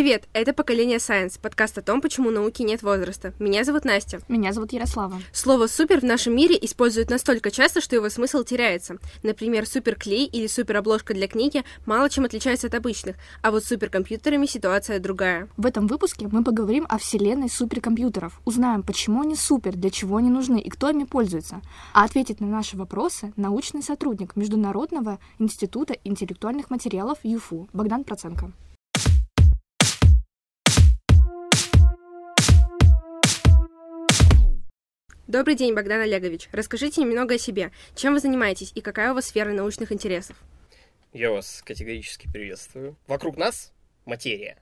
Привет, это «Поколение Science», подкаст о том, почему науки нет возраста. Меня зовут Настя. Меня зовут Ярослава. Слово «супер» в нашем мире используют настолько часто, что его смысл теряется. Например, суперклей или суперобложка для книги мало чем отличаются от обычных, а вот с суперкомпьютерами ситуация другая. В этом выпуске мы поговорим о вселенной суперкомпьютеров, узнаем, почему они супер, для чего они нужны и кто ими пользуется. А ответит на наши вопросы научный сотрудник Международного института интеллектуальных материалов ЮФУ Богдан Проценко. Добрый день, Богдан Олегович. Расскажите немного о себе. Чем вы занимаетесь и какая у вас сфера научных интересов? Я вас категорически приветствую. Вокруг нас материя.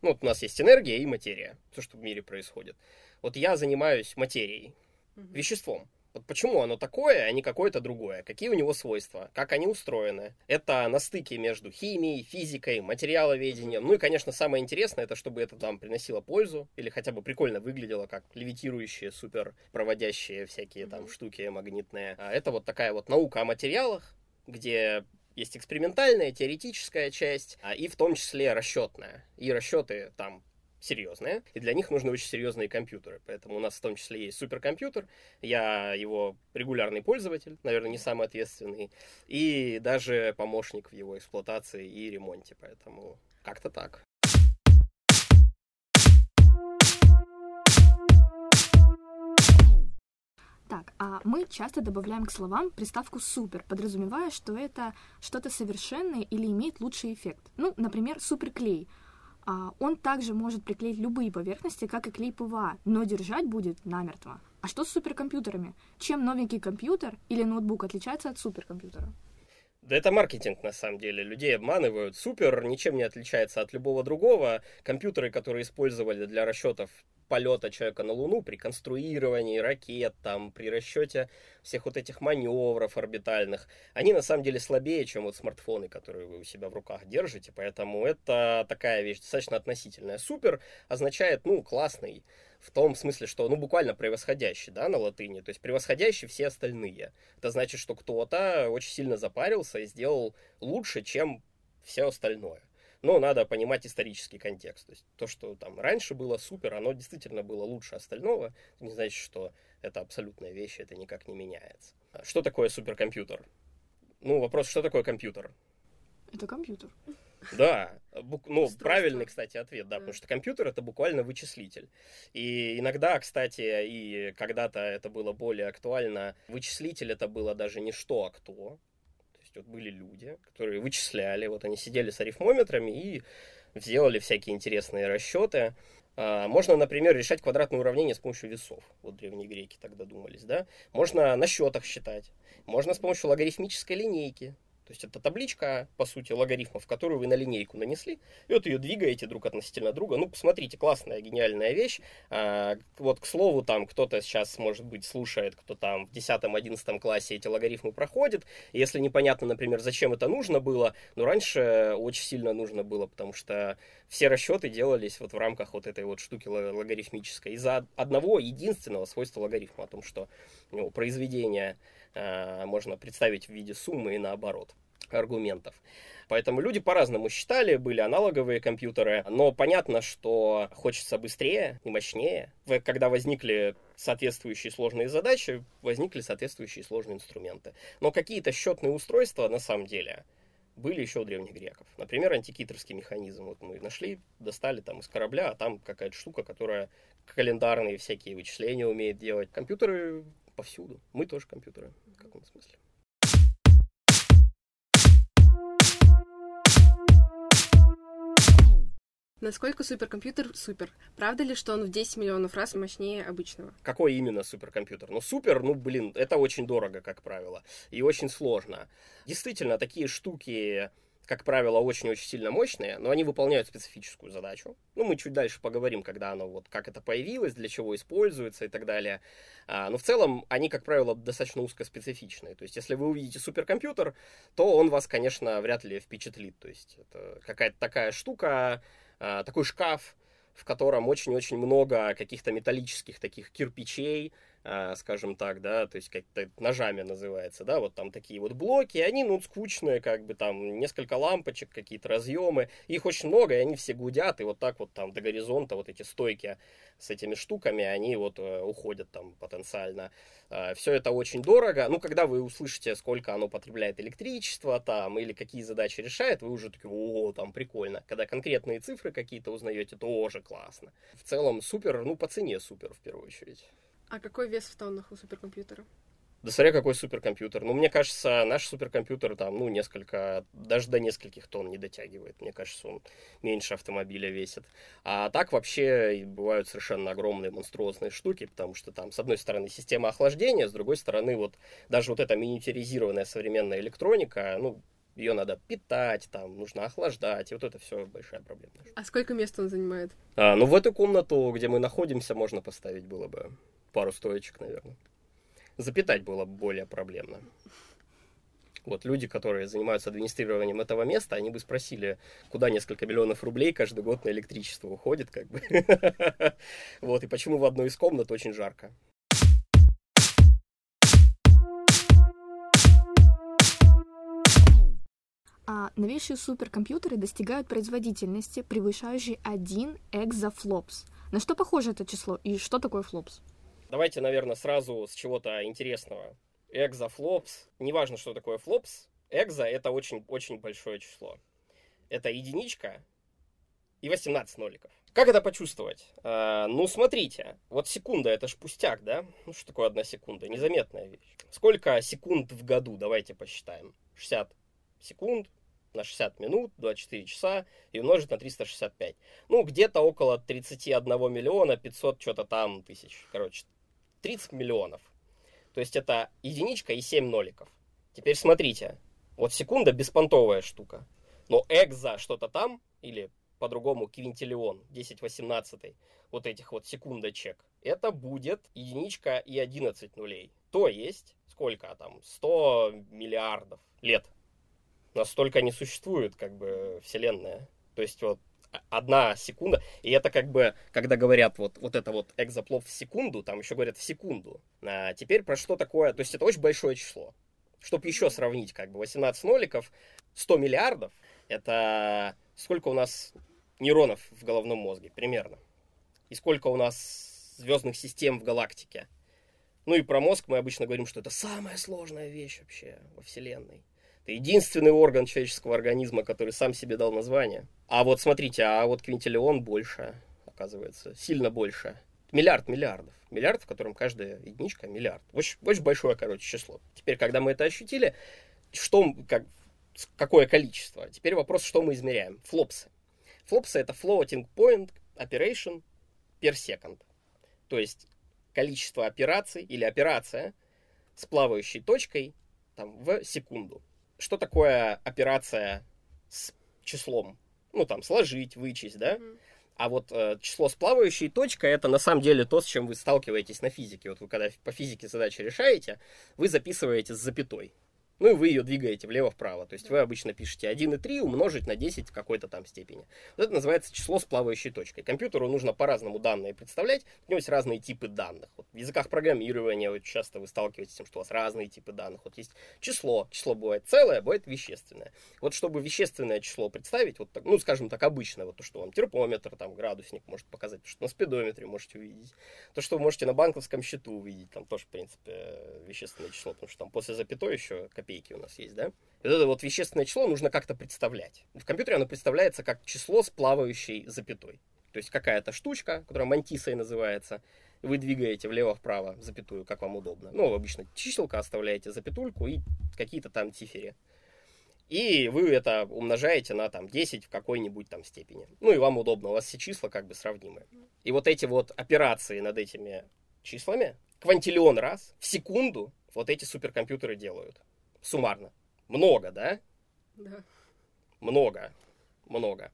Ну, вот у нас есть энергия и материя. Все, что в мире происходит. Вот я занимаюсь материей, веществом. Вот почему оно такое, а не какое-то другое? Какие у него свойства? Как они устроены? Это на стыке между химией, физикой, материаловедением. Ну и, конечно, самое интересное, это чтобы это там приносило пользу или хотя бы прикольно выглядело, как левитирующие, супер проводящие всякие там штуки магнитные. А это вот такая вот наука о материалах, где есть экспериментальная, теоретическая часть, а и в том числе расчетная. И расчеты там серьезные, и для них нужны очень серьезные компьютеры. Поэтому у нас в том числе есть суперкомпьютер, я его регулярный пользователь, наверное, не самый ответственный, и даже помощник в его эксплуатации и ремонте. Поэтому как-то так. Так, а мы часто добавляем к словам приставку «супер», подразумевая, что это что-то совершенное или имеет лучший эффект. Ну, например, суперклей — он также может приклеить любые поверхности, как и клей ПВА, но держать будет намертво. А что с суперкомпьютерами? Чем новенький компьютер или ноутбук отличается от суперкомпьютера? Да это маркетинг, на самом деле. Людей обманывают. Супер ничем не отличается от любого другого. Компьютеры, которые использовали для расчетов полета человека на Луну, при конструировании ракет, там, при расчете всех вот этих маневров орбитальных, они на самом деле слабее, чем вот смартфоны, которые вы у себя в руках держите, поэтому это такая вещь достаточно относительная. Супер означает, ну, классный, в том смысле, что, ну, буквально превосходящий, да, на латыни, то есть превосходящий все остальные. Это значит, что кто-то очень сильно запарился и сделал лучше, чем все остальное. Но надо понимать исторический контекст. То есть то, что там раньше было супер, оно действительно было лучше остального. Не значит, что это абсолютная вещь, это никак не меняется. А что такое суперкомпьютер? Ну, вопрос, что такое компьютер? Это компьютер. Да, бук, ну, Устройство. правильный, кстати, ответ, да, потому что компьютер это буквально вычислитель. И иногда, кстати, и когда-то это было более актуально, вычислитель это было даже не что, а кто есть вот были люди, которые вычисляли, вот они сидели с арифмометрами и сделали всякие интересные расчеты. А, можно, например, решать квадратные уравнения с помощью весов. Вот древние греки тогда думались, да? Можно на счетах считать. Можно с помощью логарифмической линейки. То есть это табличка, по сути, логарифмов, которую вы на линейку нанесли, и вот ее двигаете друг относительно друга. Ну, посмотрите, классная, гениальная вещь. А, вот, к слову, там кто-то сейчас, может быть, слушает, кто там в 10-11 классе эти логарифмы проходит. Если непонятно, например, зачем это нужно было, ну, раньше очень сильно нужно было, потому что все расчеты делались вот в рамках вот этой вот штуки логарифмической. Из-за одного единственного свойства логарифма, о том, что ну, произведение можно представить в виде суммы и наоборот аргументов. Поэтому люди по-разному считали, были аналоговые компьютеры, но понятно, что хочется быстрее и мощнее. Когда возникли соответствующие сложные задачи, возникли соответствующие сложные инструменты. Но какие-то счетные устройства на самом деле были еще у древних греков. Например, антикитерский механизм. Вот мы нашли, достали там из корабля, а там какая-то штука, которая календарные всякие вычисления умеет делать. Компьютеры повсюду. Мы тоже компьютеры в каком смысле. Насколько суперкомпьютер супер? Правда ли, что он в 10 миллионов раз мощнее обычного? Какой именно суперкомпьютер? Ну, супер, ну, блин, это очень дорого, как правило, и очень сложно. Действительно, такие штуки как правило, очень-очень сильно мощные, но они выполняют специфическую задачу. Ну, мы чуть дальше поговорим, когда оно, вот, как это появилось, для чего используется и так далее. А, но в целом они, как правило, достаточно узкоспецифичные. То есть, если вы увидите суперкомпьютер, то он вас, конечно, вряд ли впечатлит. То есть, это какая-то такая штука, а, такой шкаф, в котором очень-очень много каких-то металлических таких кирпичей, скажем так, да, то есть как-то ножами называется, да, вот там такие вот блоки, они, ну, скучные, как бы там несколько лампочек, какие-то разъемы, их очень много, и они все гудят, и вот так вот там до горизонта вот эти стойки с этими штуками, они вот э, уходят там потенциально. А, все это очень дорого, ну, когда вы услышите, сколько оно потребляет электричества там, или какие задачи решает, вы уже такие, о, там прикольно. Когда конкретные цифры какие-то узнаете, тоже классно. В целом супер, ну, по цене супер в первую очередь. А какой вес в тоннах у суперкомпьютера? Да смотря какой суперкомпьютер. Ну, мне кажется, наш суперкомпьютер там, ну, несколько, даже до нескольких тонн не дотягивает. Мне кажется, он меньше автомобиля весит. А так вообще бывают совершенно огромные монструозные штуки, потому что там, с одной стороны, система охлаждения, с другой стороны, вот даже вот эта миниатюризированная современная электроника, ну, ее надо питать, там, нужно охлаждать, и вот это все большая проблема. А сколько места он занимает? А, ну, в эту комнату, где мы находимся, можно поставить было бы пару стоечек, наверное. Запитать было бы более проблемно. Вот люди, которые занимаются администрированием этого места, они бы спросили, куда несколько миллионов рублей каждый год на электричество уходит, как бы. Вот, и почему в одной из комнат очень жарко. А новейшие суперкомпьютеры достигают производительности, превышающей 1 экзофлопс. На что похоже это число и что такое флопс? Давайте, наверное, сразу с чего-то интересного. Экзофлопс. Неважно, что такое флопс. Экзо — это очень-очень большое число. Это единичка и 18 ноликов. Как это почувствовать? А, ну, смотрите. Вот секунда — это ж пустяк, да? Ну, что такое одна секунда? Незаметная вещь. Сколько секунд в году? Давайте посчитаем. 60 секунд на 60 минут, 24 часа и умножить на 365. Ну, где-то около 31 миллиона 500 что-то там тысяч. Короче, 30 миллионов. То есть это единичка и 7 ноликов. Теперь смотрите. Вот секунда беспонтовая штука. Но экза что-то там, или по-другому квинтиллион, 10-18, вот этих вот секундочек, это будет единичка и 11 нулей. То есть, сколько там, 100 миллиардов лет. Настолько не существует, как бы, вселенная. То есть вот одна секунда, и это как бы, когда говорят вот, вот это вот экзоплов в секунду, там еще говорят в секунду. А теперь про что такое, то есть это очень большое число. Чтобы еще сравнить, как бы 18 ноликов, 100 миллиардов, это сколько у нас нейронов в головном мозге, примерно. И сколько у нас звездных систем в галактике. Ну и про мозг мы обычно говорим, что это самая сложная вещь вообще во Вселенной. Это единственный орган человеческого организма, который сам себе дал название. А вот смотрите, а вот квинтиллион больше, оказывается, сильно больше. Миллиард миллиардов. Миллиард, в котором каждая единичка миллиард. Очень, очень большое, короче, число. Теперь, когда мы это ощутили, что, как, какое количество? Теперь вопрос, что мы измеряем. Флопсы. Флопсы это floating point operation per second. То есть количество операций или операция с плавающей точкой там, в секунду что такое операция с числом? Ну, там, сложить, вычесть, да? Mm-hmm. А вот э, число с плавающей точкой это на самом деле то, с чем вы сталкиваетесь на физике. Вот вы когда по физике задачи решаете, вы записываете с запятой. Ну и вы ее двигаете влево-вправо. То есть вы обычно пишете 1,3 умножить на 10 в какой-то там степени. Вот это называется число с плавающей точкой. Компьютеру нужно по-разному данные представлять. У него есть разные типы данных. Вот в языках программирования вот часто вы сталкиваетесь с тем, что у вас разные типы данных. Вот есть число. Число бывает целое, бывает вещественное. Вот чтобы вещественное число представить, вот так, ну, скажем так, обычно, вот то, что вам термометр, там, градусник может показать, то, что на спидометре можете увидеть, то, что вы можете на банковском счету увидеть, там тоже, в принципе, вещественное число, потому что там после запятой еще копейки у нас есть, да? Это вот вещественное число нужно как-то представлять. В компьютере оно представляется как число с плавающей запятой. То есть какая-то штучка, которая мантисой называется, вы двигаете влево-вправо запятую, как вам удобно. Ну, обычно чиселка оставляете запятульку и какие-то там циферы. И вы это умножаете на там 10 в какой-нибудь там степени. Ну и вам удобно, у вас все числа как бы сравнимы. И вот эти вот операции над этими числами, квантиллион раз в секунду вот эти суперкомпьютеры делают суммарно. Много, да? Да. Много. Много.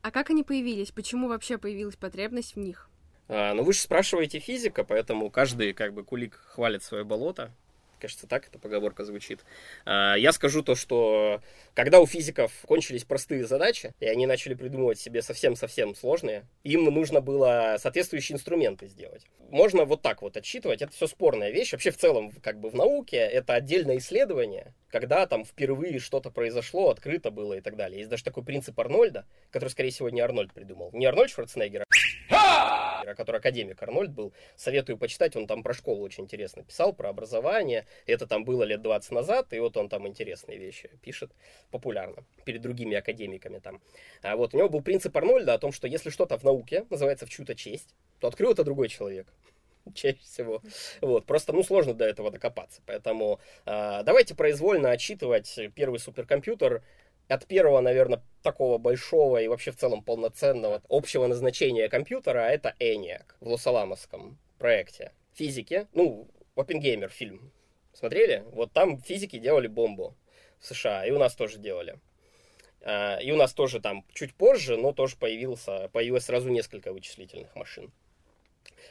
А как они появились? Почему вообще появилась потребность в них? А, ну, вы же спрашиваете физика, поэтому каждый как бы кулик хвалит свое болото кажется, так эта поговорка звучит. А, я скажу то, что когда у физиков кончились простые задачи, и они начали придумывать себе совсем-совсем сложные, им нужно было соответствующие инструменты сделать. Можно вот так вот отсчитывать, это все спорная вещь. Вообще в целом, как бы в науке, это отдельное исследование, когда там впервые что-то произошло, открыто было и так далее. Есть даже такой принцип Арнольда, который, скорее всего, не Арнольд придумал. Не Арнольд Шварценеггер, который академик Арнольд был. Советую почитать, он там про школу очень интересно писал, про образование. Это там было лет 20 назад, и вот он там интересные вещи пишет популярно перед другими академиками там. А вот у него был принцип Арнольда о том, что если что-то в науке называется в чью-то честь, то открыл это другой человек чаще всего. Вот, просто, ну, сложно до этого докопаться. Поэтому э, давайте произвольно отчитывать первый суперкомпьютер от первого, наверное, такого большого и вообще в целом полноценного общего назначения компьютера, а это ENIAC в Лос-Аламосском проекте физики. Ну, Оппенгеймер фильм смотрели? Вот там физики делали бомбу в США, и у нас тоже делали. А, и у нас тоже там чуть позже, но тоже появился, появилось сразу несколько вычислительных машин.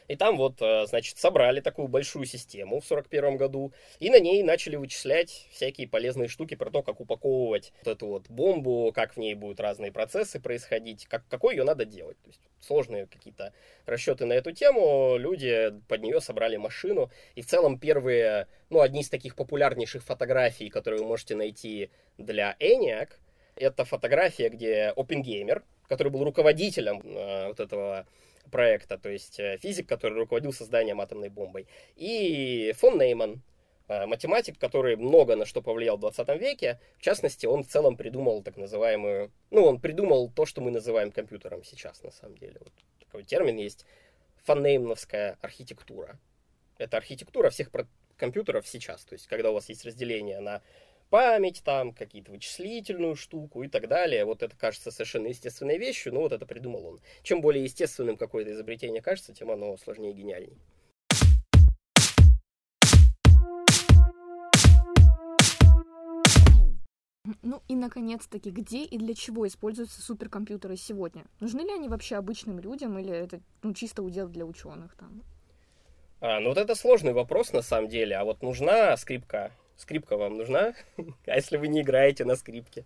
И там вот, э, значит, собрали такую большую систему в 41 году, и на ней начали вычислять всякие полезные штуки про то, как упаковывать вот эту вот бомбу, как в ней будут разные процессы происходить, как, какой ее надо делать. То есть сложные какие-то расчеты на эту тему, люди под нее собрали машину, и в целом первые, ну, одни из таких популярнейших фотографий, которые вы можете найти для ENIAC, это фотография, где Оппенгеймер, который был руководителем э, вот этого проекта, то есть э, физик, который руководил созданием атомной бомбой, и фон Нейман, э, математик, который много на что повлиял в 20 веке. В частности, он в целом придумал так называемую... Ну, он придумал то, что мы называем компьютером сейчас, на самом деле. Вот такой термин есть. Фоннеймновская архитектура. Это архитектура всех компьютеров сейчас. То есть, когда у вас есть разделение на память, там, какие-то вычислительную штуку и так далее. Вот это кажется совершенно естественной вещью, но вот это придумал он. Чем более естественным какое-то изобретение кажется, тем оно сложнее и гениальней. Ну и, наконец-таки, где и для чего используются суперкомпьютеры сегодня? Нужны ли они вообще обычным людям или это ну, чисто удел для ученых там? А, ну вот это сложный вопрос на самом деле. А вот нужна скрипка Скрипка вам нужна? а если вы не играете на скрипке?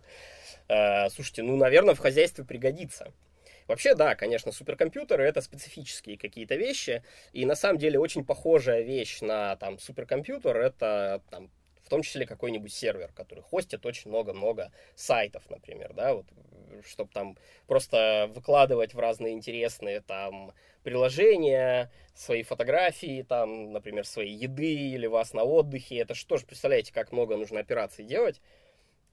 А, слушайте, ну, наверное, в хозяйстве пригодится. Вообще, да, конечно, суперкомпьютеры это специфические какие-то вещи, и на самом деле очень похожая вещь на там суперкомпьютер это там в том числе какой-нибудь сервер, который хостит очень много-много сайтов, например, да, вот, чтобы там просто выкладывать в разные интересные там приложения, свои фотографии, там, например, своей еды или вас на отдыхе. Это что же, представляете, как много нужно операций делать.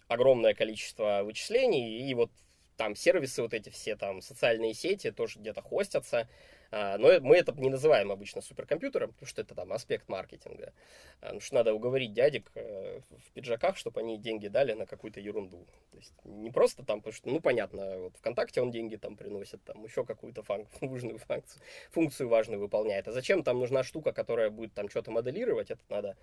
Огромное количество вычислений, и вот там сервисы вот эти все, там социальные сети тоже где-то хостятся. А, но мы это не называем обычно суперкомпьютером, потому что это там аспект маркетинга. А, потому что надо уговорить дядек э, в пиджаках, чтобы они деньги дали на какую-то ерунду. То есть не просто там, потому что, ну, понятно, вот ВКонтакте он деньги там приносит, там еще какую-то функ- важную функцию, функцию важную выполняет. А зачем там нужна штука, которая будет там что-то моделировать, это надо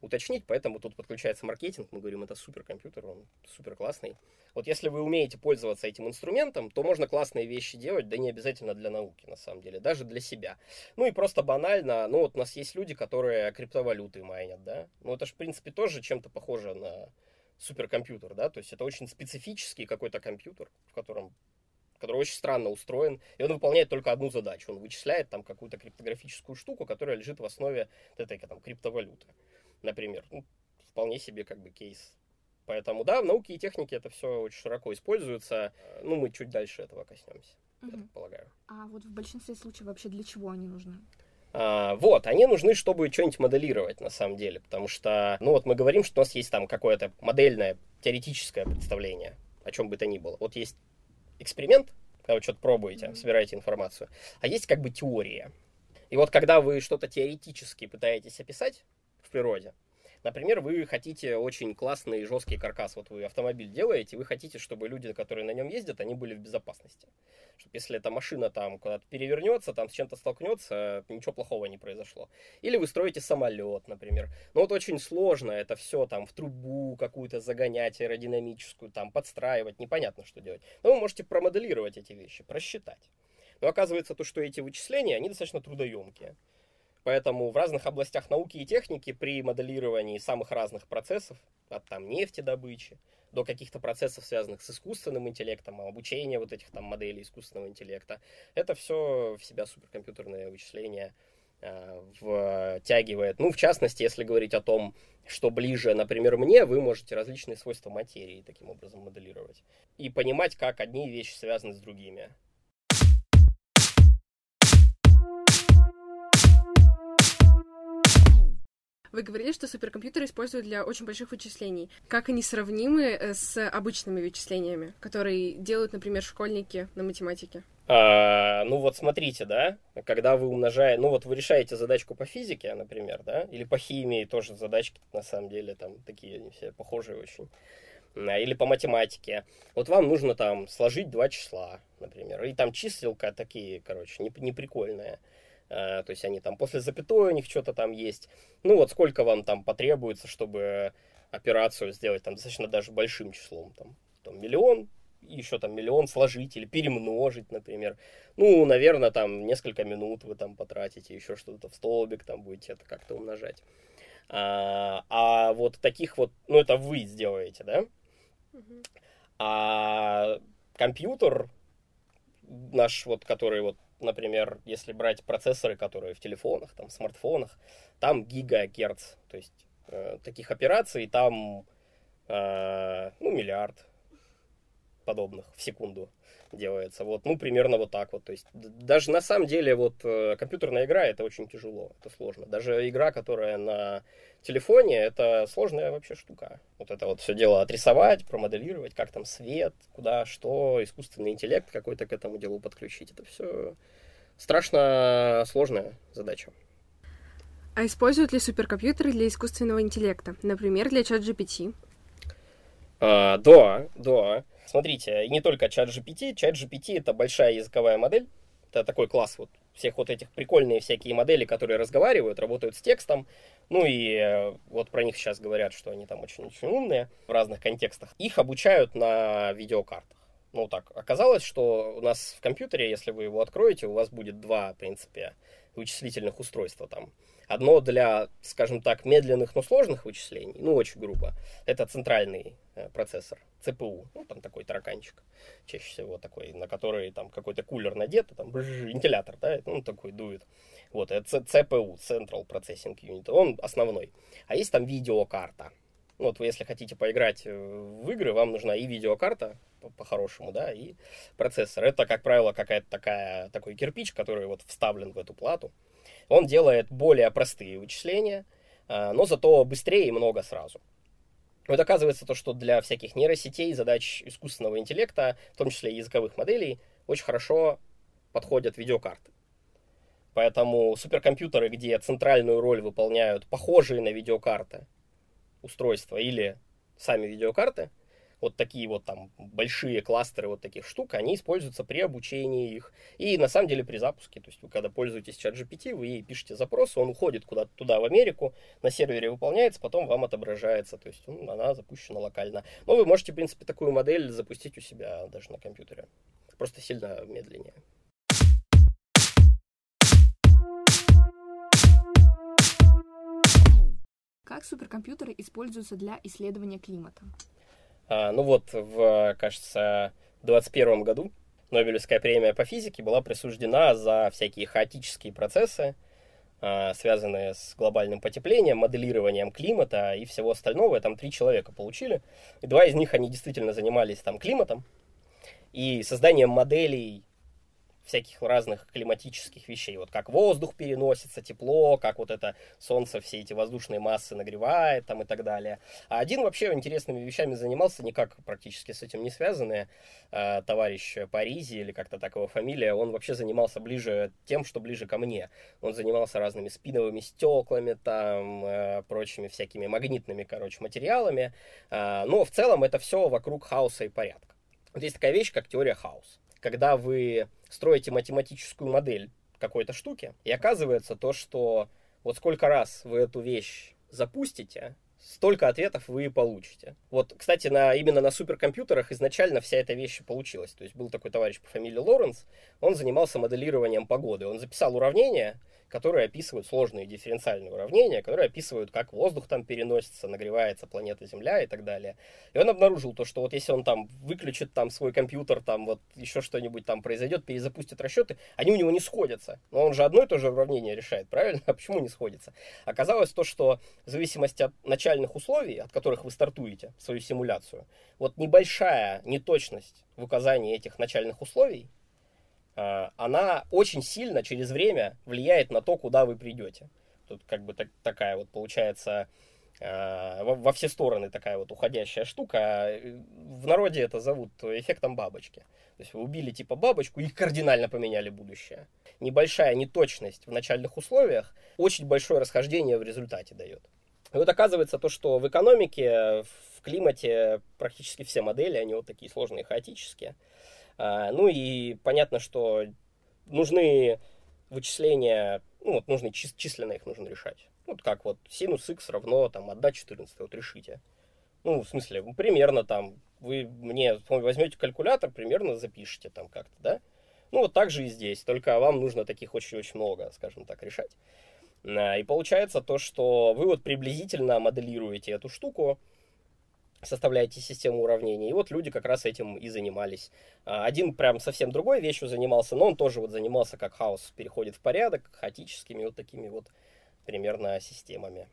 уточнить, поэтому тут подключается маркетинг, мы говорим, это суперкомпьютер, он супер классный. Вот если вы умеете пользоваться этим инструментом, то можно классные вещи делать, да не обязательно для науки, на самом деле, даже для себя. Ну и просто банально, ну вот у нас есть люди, которые криптовалюты майнят, да, ну это же, в принципе, тоже чем-то похоже на суперкомпьютер, да, то есть это очень специфический какой-то компьютер, в котором который очень странно устроен, и он выполняет только одну задачу. Он вычисляет там какую-то криптографическую штуку, которая лежит в основе этой там, криптовалюты например. Ну, вполне себе как бы кейс. Поэтому, да, в науке и технике это все очень широко используется. Ну, мы чуть дальше этого коснемся, угу. я так полагаю. А вот в большинстве случаев вообще для чего они нужны? А, вот, они нужны, чтобы что-нибудь моделировать, на самом деле, потому что, ну вот мы говорим, что у нас есть там какое-то модельное, теоретическое представление, о чем бы то ни было. Вот есть эксперимент, когда вы что-то пробуете, mm-hmm. собираете информацию, а есть как бы теория. И вот когда вы что-то теоретически пытаетесь описать, в природе. Например, вы хотите очень классный жесткий каркас, вот вы автомобиль делаете, вы хотите, чтобы люди, которые на нем ездят, они были в безопасности. Чтобы если эта машина там куда-то перевернется, там с чем-то столкнется, ничего плохого не произошло. Или вы строите самолет, например. Но вот очень сложно это все там в трубу какую-то загонять аэродинамическую, там подстраивать, непонятно, что делать. Но вы можете промоделировать эти вещи, просчитать. Но оказывается то, что эти вычисления, они достаточно трудоемкие. Поэтому в разных областях науки и техники при моделировании самых разных процессов, от там нефтедобычи до каких-то процессов, связанных с искусственным интеллектом, обучения вот этих там моделей искусственного интеллекта, это все в себя суперкомпьютерные вычисления э, втягивает. Ну, в частности, если говорить о том, что ближе, например, мне, вы можете различные свойства материи таким образом моделировать. И понимать, как одни вещи связаны с другими. Вы говорили, что суперкомпьютеры используют для очень больших вычислений. Как они сравнимы э, с обычными вычислениями, которые делают, например, школьники на математике? А, ну вот смотрите, да, когда вы умножаете, ну вот вы решаете задачку по физике, например, да, или по химии тоже задачки, на самом деле, там такие они все похожие очень, а, или по математике. Вот вам нужно там сложить два числа, например, и там числилка такие, короче, не, не. А, то есть они там после запятой у них что-то там есть. Ну вот сколько вам там потребуется, чтобы операцию сделать там достаточно даже большим числом, там, там миллион, еще там миллион сложить или перемножить, например. Ну, наверное, там несколько минут вы там потратите, еще что-то в столбик там будете это как-то умножать. А, а вот таких вот, ну, это вы сделаете, да? А компьютер наш вот, который вот например, если брать процессоры, которые в телефонах, там, смартфонах, там гигагерц, то есть э, таких операций там, э, ну, миллиард подобных в секунду делается. Вот, ну, примерно вот так вот. То есть даже на самом деле вот э, компьютерная игра это очень тяжело, это сложно. Даже игра, которая на телефоне, это сложная вообще штука. Вот это вот все дело отрисовать, промоделировать, как там свет, куда, что, искусственный интеллект какой-то к этому делу подключить. Это все страшно сложная задача. А используют ли суперкомпьютеры для искусственного интеллекта? Например, для чат GPT? А, да, да. Смотрите, не только чат GPT. Чат GPT это большая языковая модель. Это такой класс вот всех вот этих прикольные всякие модели, которые разговаривают, работают с текстом. Ну и э, вот про них сейчас говорят, что они там очень-очень умные в разных контекстах. Их обучают на видеокартах. Ну так, оказалось, что у нас в компьютере, если вы его откроете, у вас будет два, в принципе, вычислительных устройства там. Одно для, скажем так, медленных, но сложных вычислений, ну, очень грубо. Это центральный э, процессор, ЦПУ, ну, там такой тараканчик, чаще всего такой, на который там какой-то кулер надет, там вентилятор, да, ну, такой дует. Вот, это ЦПУ, Central Processing Unit, он основной. А есть там видеокарта. Ну, вот вы, если хотите поиграть э, в игры, вам нужна и видеокарта, по-хорошему, да, и процессор. Это, как правило, какая-то такая, такой кирпич, который вот вставлен в эту плату. Он делает более простые вычисления, а, но зато быстрее и много сразу. Вот оказывается то, что для всяких нейросетей, задач искусственного интеллекта, в том числе языковых моделей, очень хорошо подходят видеокарты. Поэтому суперкомпьютеры, где центральную роль выполняют похожие на видеокарты устройства или сами видеокарты, вот такие вот там большие кластеры вот таких штук, они используются при обучении их. И на самом деле при запуске, то есть вы когда пользуетесь чат GPT, вы пишете запрос, он уходит куда-то туда в Америку, на сервере выполняется, потом вам отображается, то есть ну, она запущена локально. Но вы можете, в принципе, такую модель запустить у себя даже на компьютере. Просто сильно медленнее. Как суперкомпьютеры используются для исследования климата? А, ну вот, в, кажется, 2021 году Нобелевская премия по физике была присуждена за всякие хаотические процессы, а, связанные с глобальным потеплением, моделированием климата и всего остального. Там три человека получили. И два из них, они действительно занимались там климатом и созданием моделей всяких разных климатических вещей. Вот как воздух переносится, тепло, как вот это солнце все эти воздушные массы нагревает там и так далее. А один вообще интересными вещами занимался, никак практически с этим не связанные. Э, товарищ Паризи, или как-то так его фамилия, он вообще занимался ближе тем, что ближе ко мне. Он занимался разными спиновыми стеклами, там, э, прочими всякими магнитными, короче, материалами. Э, но в целом это все вокруг хаоса и порядка. Есть такая вещь, как теория хаоса когда вы строите математическую модель какой-то штуки, и оказывается то, что вот сколько раз вы эту вещь запустите, столько ответов вы получите. Вот, кстати, на, именно на суперкомпьютерах изначально вся эта вещь получилась. То есть был такой товарищ по фамилии Лоренс, он занимался моделированием погоды. Он записал уравнение, которые описывают сложные дифференциальные уравнения, которые описывают, как воздух там переносится, нагревается планета Земля и так далее. И он обнаружил то, что вот если он там выключит там свой компьютер, там вот еще что-нибудь там произойдет, перезапустит расчеты, они у него не сходятся. Но он же одно и то же уравнение решает, правильно? А почему не сходится? Оказалось то, что в зависимости от начальных условий, от которых вы стартуете свою симуляцию, вот небольшая неточность в указании этих начальных условий а, она очень сильно через время влияет на то, куда вы придете. Тут как бы так, такая вот получается а, во, во все стороны такая вот уходящая штука. В народе это зовут эффектом бабочки. То есть вы убили типа бабочку и кардинально поменяли будущее. Небольшая неточность в начальных условиях очень большое расхождение в результате дает. И вот оказывается то, что в экономике, в климате практически все модели, они вот такие сложные, хаотические. А, ну и понятно, что нужны вычисления, ну вот нужны численно их нужно решать. Вот как вот синус x равно там отдать 14, вот решите. Ну, в смысле, примерно там, вы мне возьмете калькулятор, примерно запишите там как-то, да? Ну, вот так же и здесь, только вам нужно таких очень-очень много, скажем так, решать. А, и получается то, что вы вот приблизительно моделируете эту штуку, составляете систему уравнений. И вот люди как раз этим и занимались. А, один прям совсем другой вещью занимался, но он тоже вот занимался, как хаос переходит в порядок, хаотическими вот такими вот примерно системами.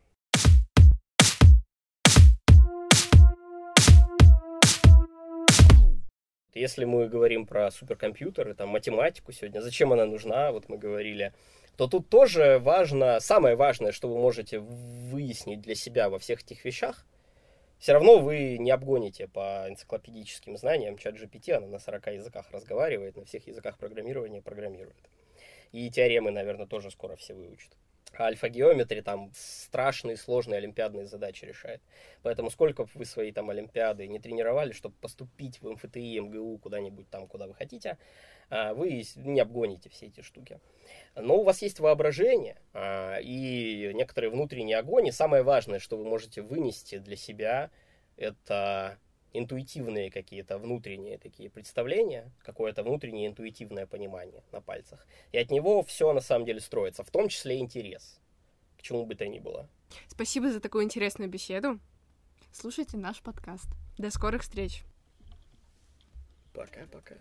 Если мы говорим про суперкомпьютеры, там, математику сегодня, зачем она нужна, вот мы говорили, то тут тоже важно, самое важное, что вы можете выяснить для себя во всех этих вещах, все равно вы не обгоните по энциклопедическим знаниям чат GPT, она на 40 языках разговаривает, на всех языках программирования программирует. И теоремы, наверное, тоже скоро все выучат. Альфа-геометрии там страшные, сложные олимпиадные задачи решает. Поэтому сколько бы вы свои там олимпиады не тренировали, чтобы поступить в МФТИ, МГУ, куда-нибудь там, куда вы хотите, а, вы не обгоните все эти штуки. Но у вас есть воображение а, и некоторые внутренние огонь. И самое важное, что вы можете вынести для себя, это интуитивные какие-то внутренние такие представления, какое-то внутреннее интуитивное понимание на пальцах. И от него все на самом деле строится, в том числе интерес, к чему бы то ни было. Спасибо за такую интересную беседу. Слушайте наш подкаст. До скорых встреч. Пока-пока.